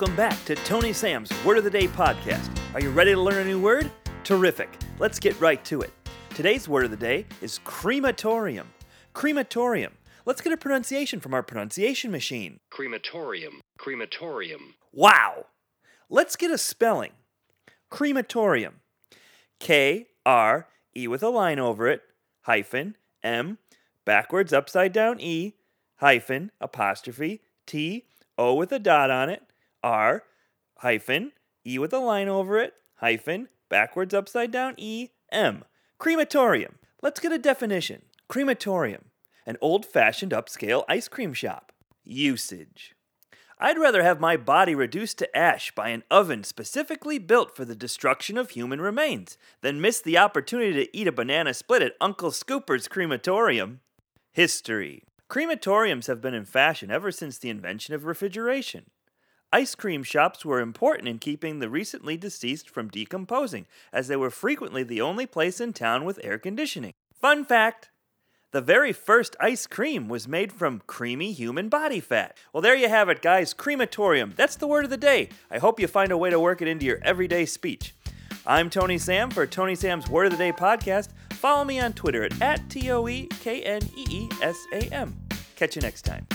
Welcome back to Tony Sam's Word of the Day podcast. Are you ready to learn a new word? Terrific. Let's get right to it. Today's word of the day is crematorium. Crematorium. Let's get a pronunciation from our pronunciation machine. Crematorium. Crematorium. Wow. Let's get a spelling. Crematorium. K R E with a line over it, hyphen, M, backwards upside down E, hyphen, apostrophe, T, O with a dot on it, R, hyphen, E with a line over it, hyphen, backwards upside down E, M. Crematorium. Let's get a definition. Crematorium. An old fashioned upscale ice cream shop. Usage. I'd rather have my body reduced to ash by an oven specifically built for the destruction of human remains than miss the opportunity to eat a banana split at Uncle Scooper's crematorium. History Crematoriums have been in fashion ever since the invention of refrigeration. Ice cream shops were important in keeping the recently deceased from decomposing, as they were frequently the only place in town with air conditioning. Fun fact the very first ice cream was made from creamy human body fat. Well, there you have it, guys. Crematorium. That's the word of the day. I hope you find a way to work it into your everyday speech. I'm Tony Sam for Tony Sam's Word of the Day podcast. Follow me on Twitter at, at T O E K N E E S A M. Catch you next time.